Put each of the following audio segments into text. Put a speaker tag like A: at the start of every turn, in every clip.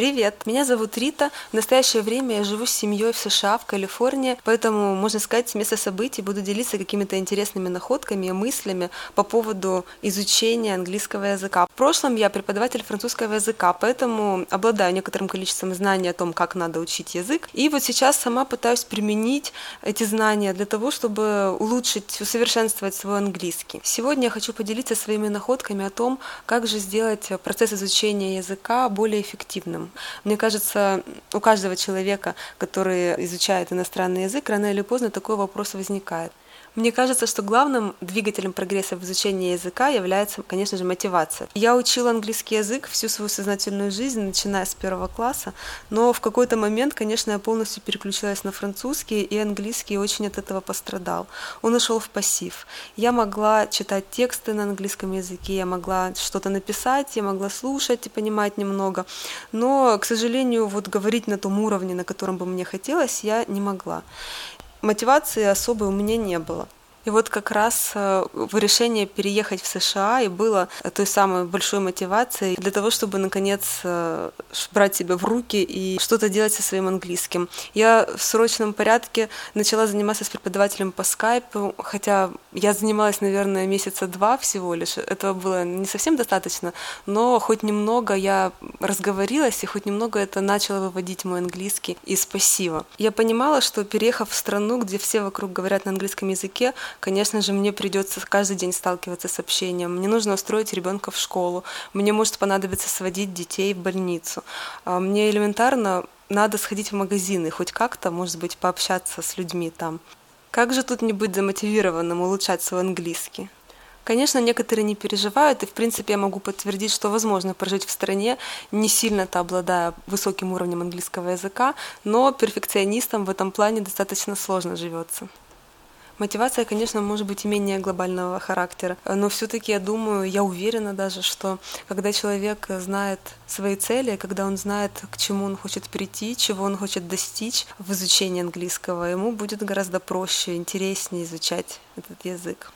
A: Привет, меня зовут Рита. В настоящее время я живу с семьей в США, в Калифорнии, поэтому, можно сказать, с места событий буду делиться какими-то интересными находками и мыслями по поводу изучения английского языка. Прошлом я преподаватель французского языка, поэтому обладаю некоторым количеством знаний о том, как надо учить язык. И вот сейчас сама пытаюсь применить эти знания для того, чтобы улучшить, усовершенствовать свой английский. Сегодня я хочу поделиться своими находками о том, как же сделать процесс изучения языка более эффективным. Мне кажется, у каждого человека, который изучает иностранный язык, рано или поздно такой вопрос возникает. Мне кажется, что главным двигателем прогресса в изучении языка является, конечно же, мотивация. Я учила английский язык всю свою сознательную жизнь, начиная с первого класса, но в какой-то момент, конечно, я полностью переключилась на французский, и английский очень от этого пострадал. Он ушел в пассив. Я могла читать тексты на английском языке, я могла что-то написать, я могла слушать и понимать немного, но, к сожалению, вот говорить на том уровне, на котором бы мне хотелось, я не могла мотивации особой у меня не было. И вот как раз э, решение переехать в США и было той самой большой мотивацией для того, чтобы наконец э, брать себя в руки и что-то делать со своим английским. Я в срочном порядке начала заниматься с преподавателем по скайпу, хотя я занималась, наверное, месяца два всего лишь. Этого было не совсем достаточно, но хоть немного я разговорилась, и хоть немного это начало выводить мой английский из пассива. Я понимала, что переехав в страну, где все вокруг говорят на английском языке, конечно же, мне придется каждый день сталкиваться с общением. Мне нужно устроить ребенка в школу. Мне может понадобиться сводить детей в больницу. А мне элементарно надо сходить в магазины, хоть как-то, может быть, пообщаться с людьми там. Как же тут не быть замотивированным улучшать свой английский? Конечно, некоторые не переживают, и в принципе я могу подтвердить, что возможно прожить в стране, не сильно-то обладая высоким уровнем английского языка, но перфекционистам в этом плане достаточно сложно живется. Мотивация, конечно, может быть и менее глобального характера, но все-таки я думаю, я уверена даже, что когда человек знает свои цели, когда он знает, к чему он хочет прийти, чего он хочет достичь в изучении английского, ему будет гораздо проще, интереснее изучать этот язык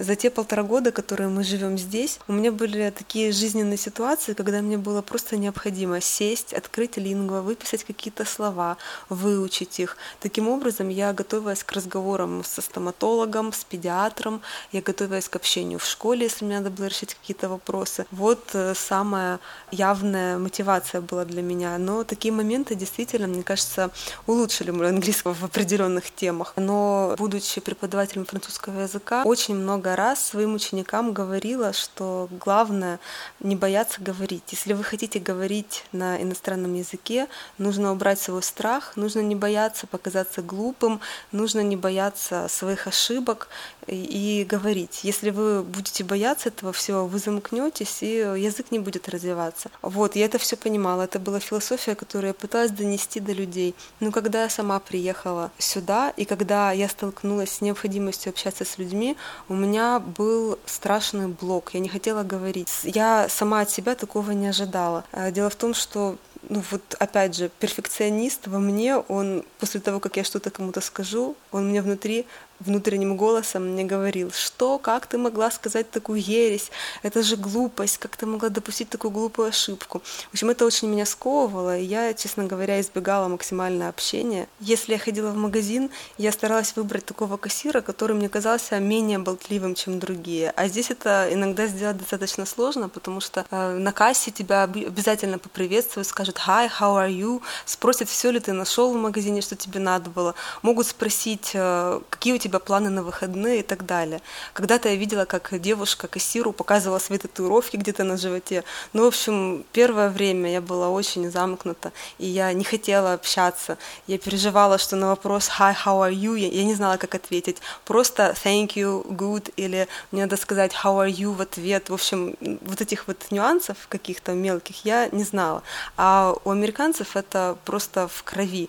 A: за те полтора года, которые мы живем здесь, у меня были такие жизненные ситуации, когда мне было просто необходимо сесть, открыть лингва, выписать какие-то слова, выучить их. Таким образом, я готовилась к разговорам со стоматологом, с педиатром, я готовилась к общению в школе, если мне надо было решить какие-то вопросы. Вот э, самая явная мотивация была для меня. Но такие моменты действительно, мне кажется, улучшили мой английский в определенных темах. Но, будучи преподавателем французского языка, очень много много раз своим ученикам говорила, что главное не бояться говорить. Если вы хотите говорить на иностранном языке, нужно убрать свой страх, нужно не бояться показаться глупым, нужно не бояться своих ошибок и, и говорить. Если вы будете бояться этого всего, вы замкнетесь, и язык не будет развиваться. Вот, я это все понимала. Это была философия, которую я пыталась донести до людей. Но когда я сама приехала сюда, и когда я столкнулась с необходимостью общаться с людьми, у меня меня был страшный блок, я не хотела говорить. Я сама от себя такого не ожидала. Э, дело в том, что ну вот опять же, перфекционист во мне, он после того, как я что-то кому-то скажу, он мне внутри внутренним голосом мне говорил, что, как ты могла сказать такую ересь, это же глупость, как ты могла допустить такую глупую ошибку. В общем, это очень меня сковывало, и я, честно говоря, избегала максимально общения. Если я ходила в магазин, я старалась выбрать такого кассира, который мне казался менее болтливым, чем другие. А здесь это иногда сделать достаточно сложно, потому что э, на кассе тебя обязательно поприветствуют, скажут «Hi, how are you?», спросят, все ли ты нашел в магазине, что тебе надо было, могут спросить, э, какие у тебя тебя планы на выходные и так далее. Когда-то я видела, как девушка кассиру показывала свои татуировки где-то на животе. Ну, в общем, первое время я была очень замкнута, и я не хотела общаться. Я переживала, что на вопрос «Hi, how are you?» я, не знала, как ответить. Просто «Thank you, good» или мне надо сказать «How are you?» в ответ. В общем, вот этих вот нюансов каких-то мелких я не знала. А у американцев это просто в крови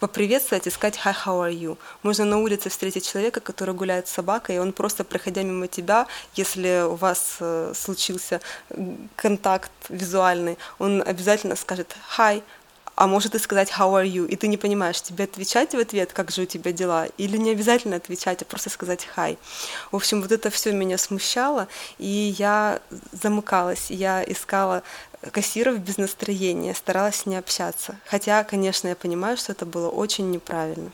A: поприветствовать и сказать «Hi, how are you?». Можно на улице встретить человека, который гуляет с собакой, и он просто, проходя мимо тебя, если у вас э, случился контакт визуальный, он обязательно скажет «Hi», а может и сказать «How are you?» И ты не понимаешь, тебе отвечать в ответ, как же у тебя дела, или не обязательно отвечать, а просто сказать «Hi». В общем, вот это все меня смущало, и я замыкалась, я искала кассиров без настроения, старалась не общаться. Хотя, конечно, я понимаю, что это было очень неправильно.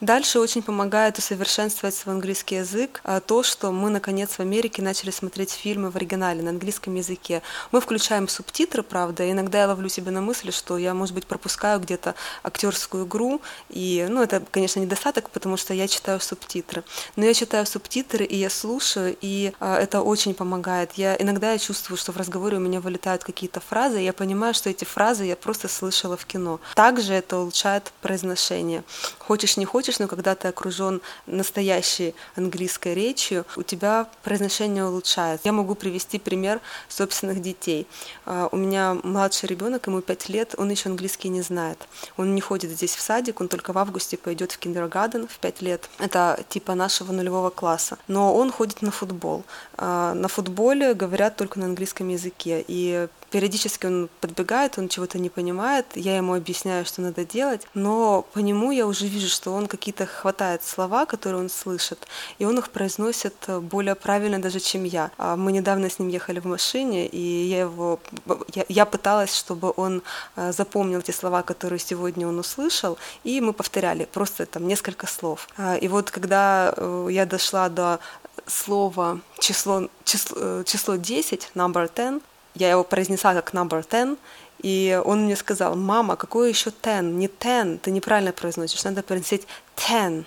A: Дальше очень помогает усовершенствовать свой английский язык а то, что мы, наконец, в Америке начали смотреть фильмы в оригинале на английском языке. Мы включаем субтитры, правда, и иногда я ловлю себя на мысли, что я, может быть, пропускаю где-то актерскую игру, и, ну, это, конечно, недостаток, потому что я читаю субтитры. Но я читаю субтитры, и я слушаю, и а, это очень помогает. Я, иногда я чувствую, что в разговоре у меня вылетают какие-то фразы, и я понимаю, что эти фразы я просто слышала в кино. Также это улучшает произношение. Хочешь, не хочешь, хочешь, но когда ты окружен настоящей английской речью, у тебя произношение улучшается. Я могу привести пример собственных детей. А, у меня младший ребенок, ему 5 лет, он еще английский не знает. Он не ходит здесь в садик, он только в августе пойдет в киндергаден в 5 лет. Это типа нашего нулевого класса. Но он ходит на футбол. А, на футболе говорят только на английском языке. И Периодически он подбегает, он чего-то не понимает, я ему объясняю, что надо делать, но по нему я уже вижу, что он какие-то хватает слова, которые он слышит, и он их произносит более правильно даже, чем я. А мы недавно с ним ехали в машине, и я его, я, я пыталась, чтобы он а, запомнил те слова, которые сегодня он услышал, и мы повторяли просто там несколько слов. А, и вот когда э, я дошла до слова число, число, э, число 10, number 10, я его произнесла как number ten, и он мне сказал, мама, какой еще ten? Не ten, ты неправильно произносишь, надо произносить ten.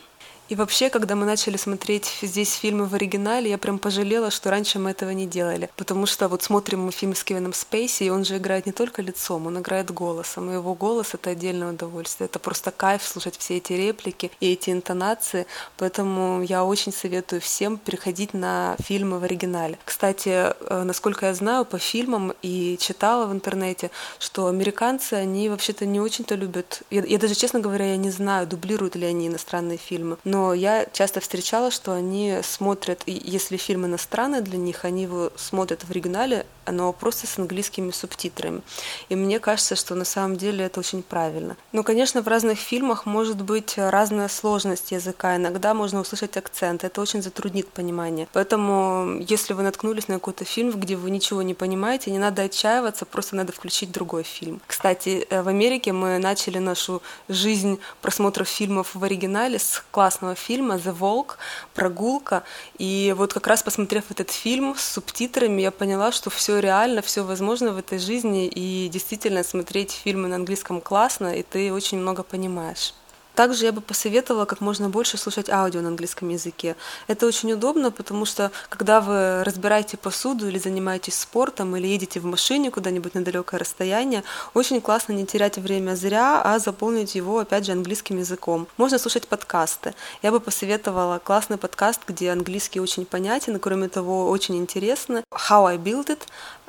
A: И вообще, когда мы начали смотреть здесь фильмы в оригинале, я прям пожалела, что раньше мы этого не делали. Потому что вот смотрим мы фильм с Кевином Спейси, и он же играет не только лицом, он играет голосом. И его голос — это отдельное удовольствие. Это просто кайф слушать все эти реплики и эти интонации. Поэтому я очень советую всем переходить на фильмы в оригинале. Кстати, э, насколько я знаю, по фильмам и читала в интернете, что американцы, они вообще-то не очень-то любят... Я, я даже, честно говоря, я не знаю, дублируют ли они иностранные фильмы. Но но я часто встречала, что они смотрят, если фильм иностранный для них, они его смотрят в оригинале, но просто с английскими субтитрами. И мне кажется, что на самом деле это очень правильно. Но, конечно, в разных фильмах может быть разная сложность языка. Иногда можно услышать акцент. Это очень затруднит понимание. Поэтому, если вы наткнулись на какой-то фильм, где вы ничего не понимаете, не надо отчаиваться, просто надо включить другой фильм. Кстати, э, в Америке мы начали нашу жизнь просмотров фильмов в оригинале с классного фильма «The Walk», «Прогулка». И вот как раз посмотрев этот фильм с субтитрами, я поняла, что все реально, все возможно в этой жизни, и действительно смотреть фильмы на английском классно, и ты очень много понимаешь. Также я бы посоветовала как можно больше слушать аудио на английском языке. Это очень удобно, потому что когда вы разбираете посуду или занимаетесь спортом, или едете в машине куда-нибудь на далекое расстояние, очень классно не терять время зря, а заполнить его, опять же, английским языком. Можно слушать подкасты. Я бы посоветовала классный подкаст, где английский очень понятен, кроме того, очень интересно. How I Build It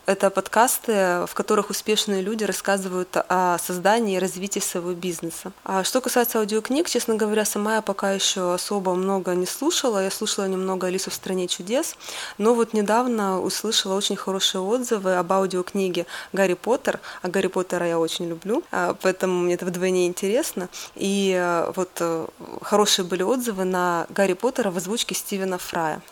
A: это подкасты, в которых успешные люди рассказывают о создании и развитии своего бизнеса. А что касается аудиокниг, честно говоря, сама я пока еще особо много не слушала. Я слушала немного «Алису в стране чудес», но вот недавно услышала очень хорошие отзывы об аудиокниге «Гарри Поттер». А Гарри Поттера я очень люблю, а, поэтому мне это вдвойне интересно. И э, вот э, хорошие были отзывы на «Гарри Поттера» в озвучке Стивена Фрая.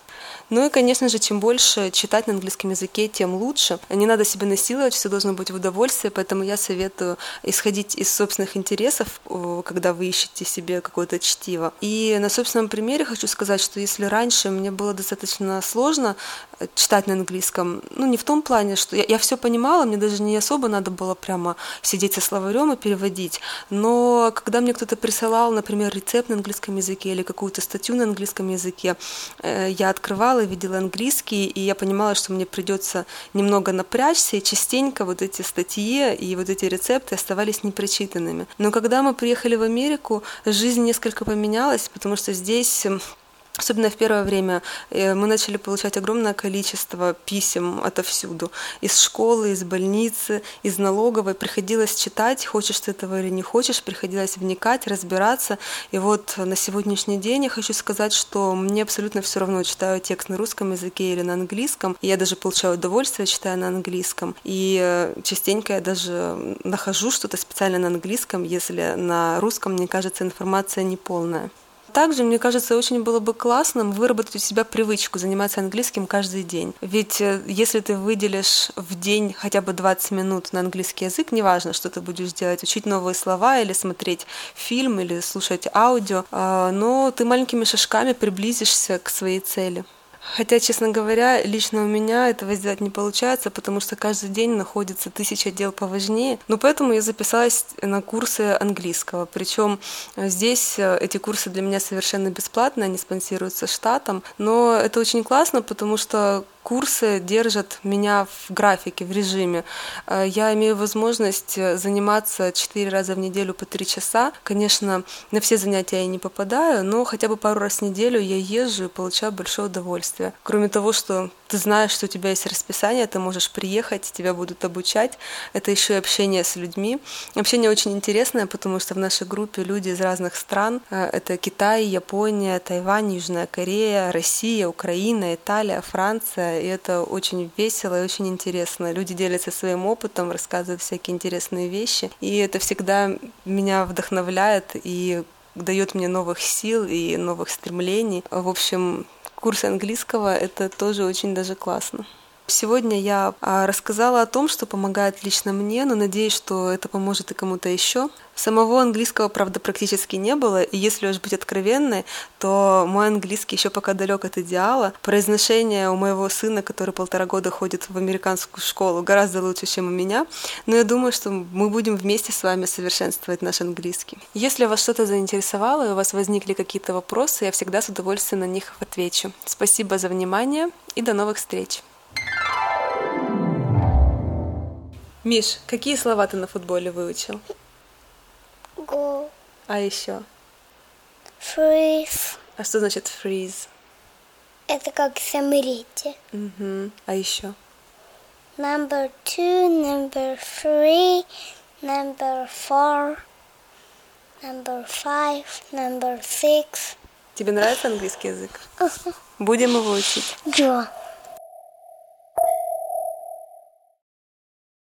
A: Ну и, конечно же, чем больше читать на английском языке, тем лучше. Не надо себя насиловать, все должно быть в удовольствие, поэтому я советую исходить из собственных интересов, когда вы ищете себе какое-то чтиво. И на собственном примере хочу сказать, что если раньше мне было достаточно сложно э, читать на английском, ну не в том плане, что я, я все понимала, мне даже не особо надо было прямо сидеть со словарем и переводить, но когда мне кто-то присылал, например, рецепт на английском языке или какую-то статью на английском языке, э, я открывала читала, видела английский, и я понимала, что мне придется немного напрячься, и частенько вот эти статьи и вот эти рецепты оставались непрочитанными. Но когда мы приехали в Америку, жизнь несколько поменялась, потому что здесь Особенно в первое время э, мы начали получать огромное количество писем отовсюду. Из школы, из больницы, из налоговой. Приходилось читать, хочешь ты этого или не хочешь, приходилось вникать, разбираться. И вот на сегодняшний день я хочу сказать, что мне абсолютно все равно, читаю текст на русском языке или на английском. Я даже получаю удовольствие, читая на английском. И э, частенько я даже нахожу что-то специально на английском, если на русском, мне кажется, информация неполная. Также, мне кажется, очень было бы классным выработать у себя привычку заниматься английским каждый день. Ведь э, если ты выделишь в день хотя бы 20 минут на английский язык, неважно, что ты будешь делать, учить новые слова или смотреть фильм или слушать аудио, а, но ты маленькими шажками приблизишься к своей цели. Хотя, честно говоря, лично у меня этого сделать не получается, потому что каждый день находится тысяча дел поважнее. Но поэтому я записалась на курсы английского. Причем здесь э, эти курсы для меня совершенно бесплатные, они спонсируются штатом. Но это очень классно, потому что курсы держат меня в графике, в режиме. Э, я имею возможность э, заниматься четыре раза в неделю по три часа. Конечно, на все занятия я не попадаю, но хотя бы пару раз в неделю я езжу и получаю большое удовольствие. Кроме того, что ты знаешь, что у тебя есть расписание, ты можешь приехать, тебя будут обучать. Это еще и общение с людьми. Общение очень интересное, потому что в нашей группе люди из разных стран. Э, это Китай, Япония, Тайвань, Южная Корея, Россия, Украина, Италия, Франция. И это очень весело и очень интересно. Люди делятся своим опытом, рассказывают всякие интересные вещи. И это всегда меня вдохновляет и дает мне новых сил и новых стремлений. В общем, курсы английского, это тоже очень даже классно. Сегодня я а, рассказала о том, что помогает лично мне, но надеюсь, что это поможет и кому-то еще. Самого английского, правда, практически не было, и если уж быть откровенной, то мой английский еще пока далек от идеала. Произношение у моего сына, который полтора года ходит в американскую школу, гораздо лучше, чем у меня, но я думаю, что мы будем вместе с вами совершенствовать наш английский. Если вас что-то заинтересовало и у вас возникли какие-то вопросы, я всегда с удовольствием на них отвечу. Спасибо за внимание и до новых встреч! Миш, какие слова ты на футболе выучил?
B: Гол.
A: А еще?
B: Freeze.
A: А что значит freeze?
B: Это как замрите.
A: Угу. А еще?
B: Number two, number three, number four, number five, number six.
A: Тебе нравится английский язык? Будем его учить?
B: Да.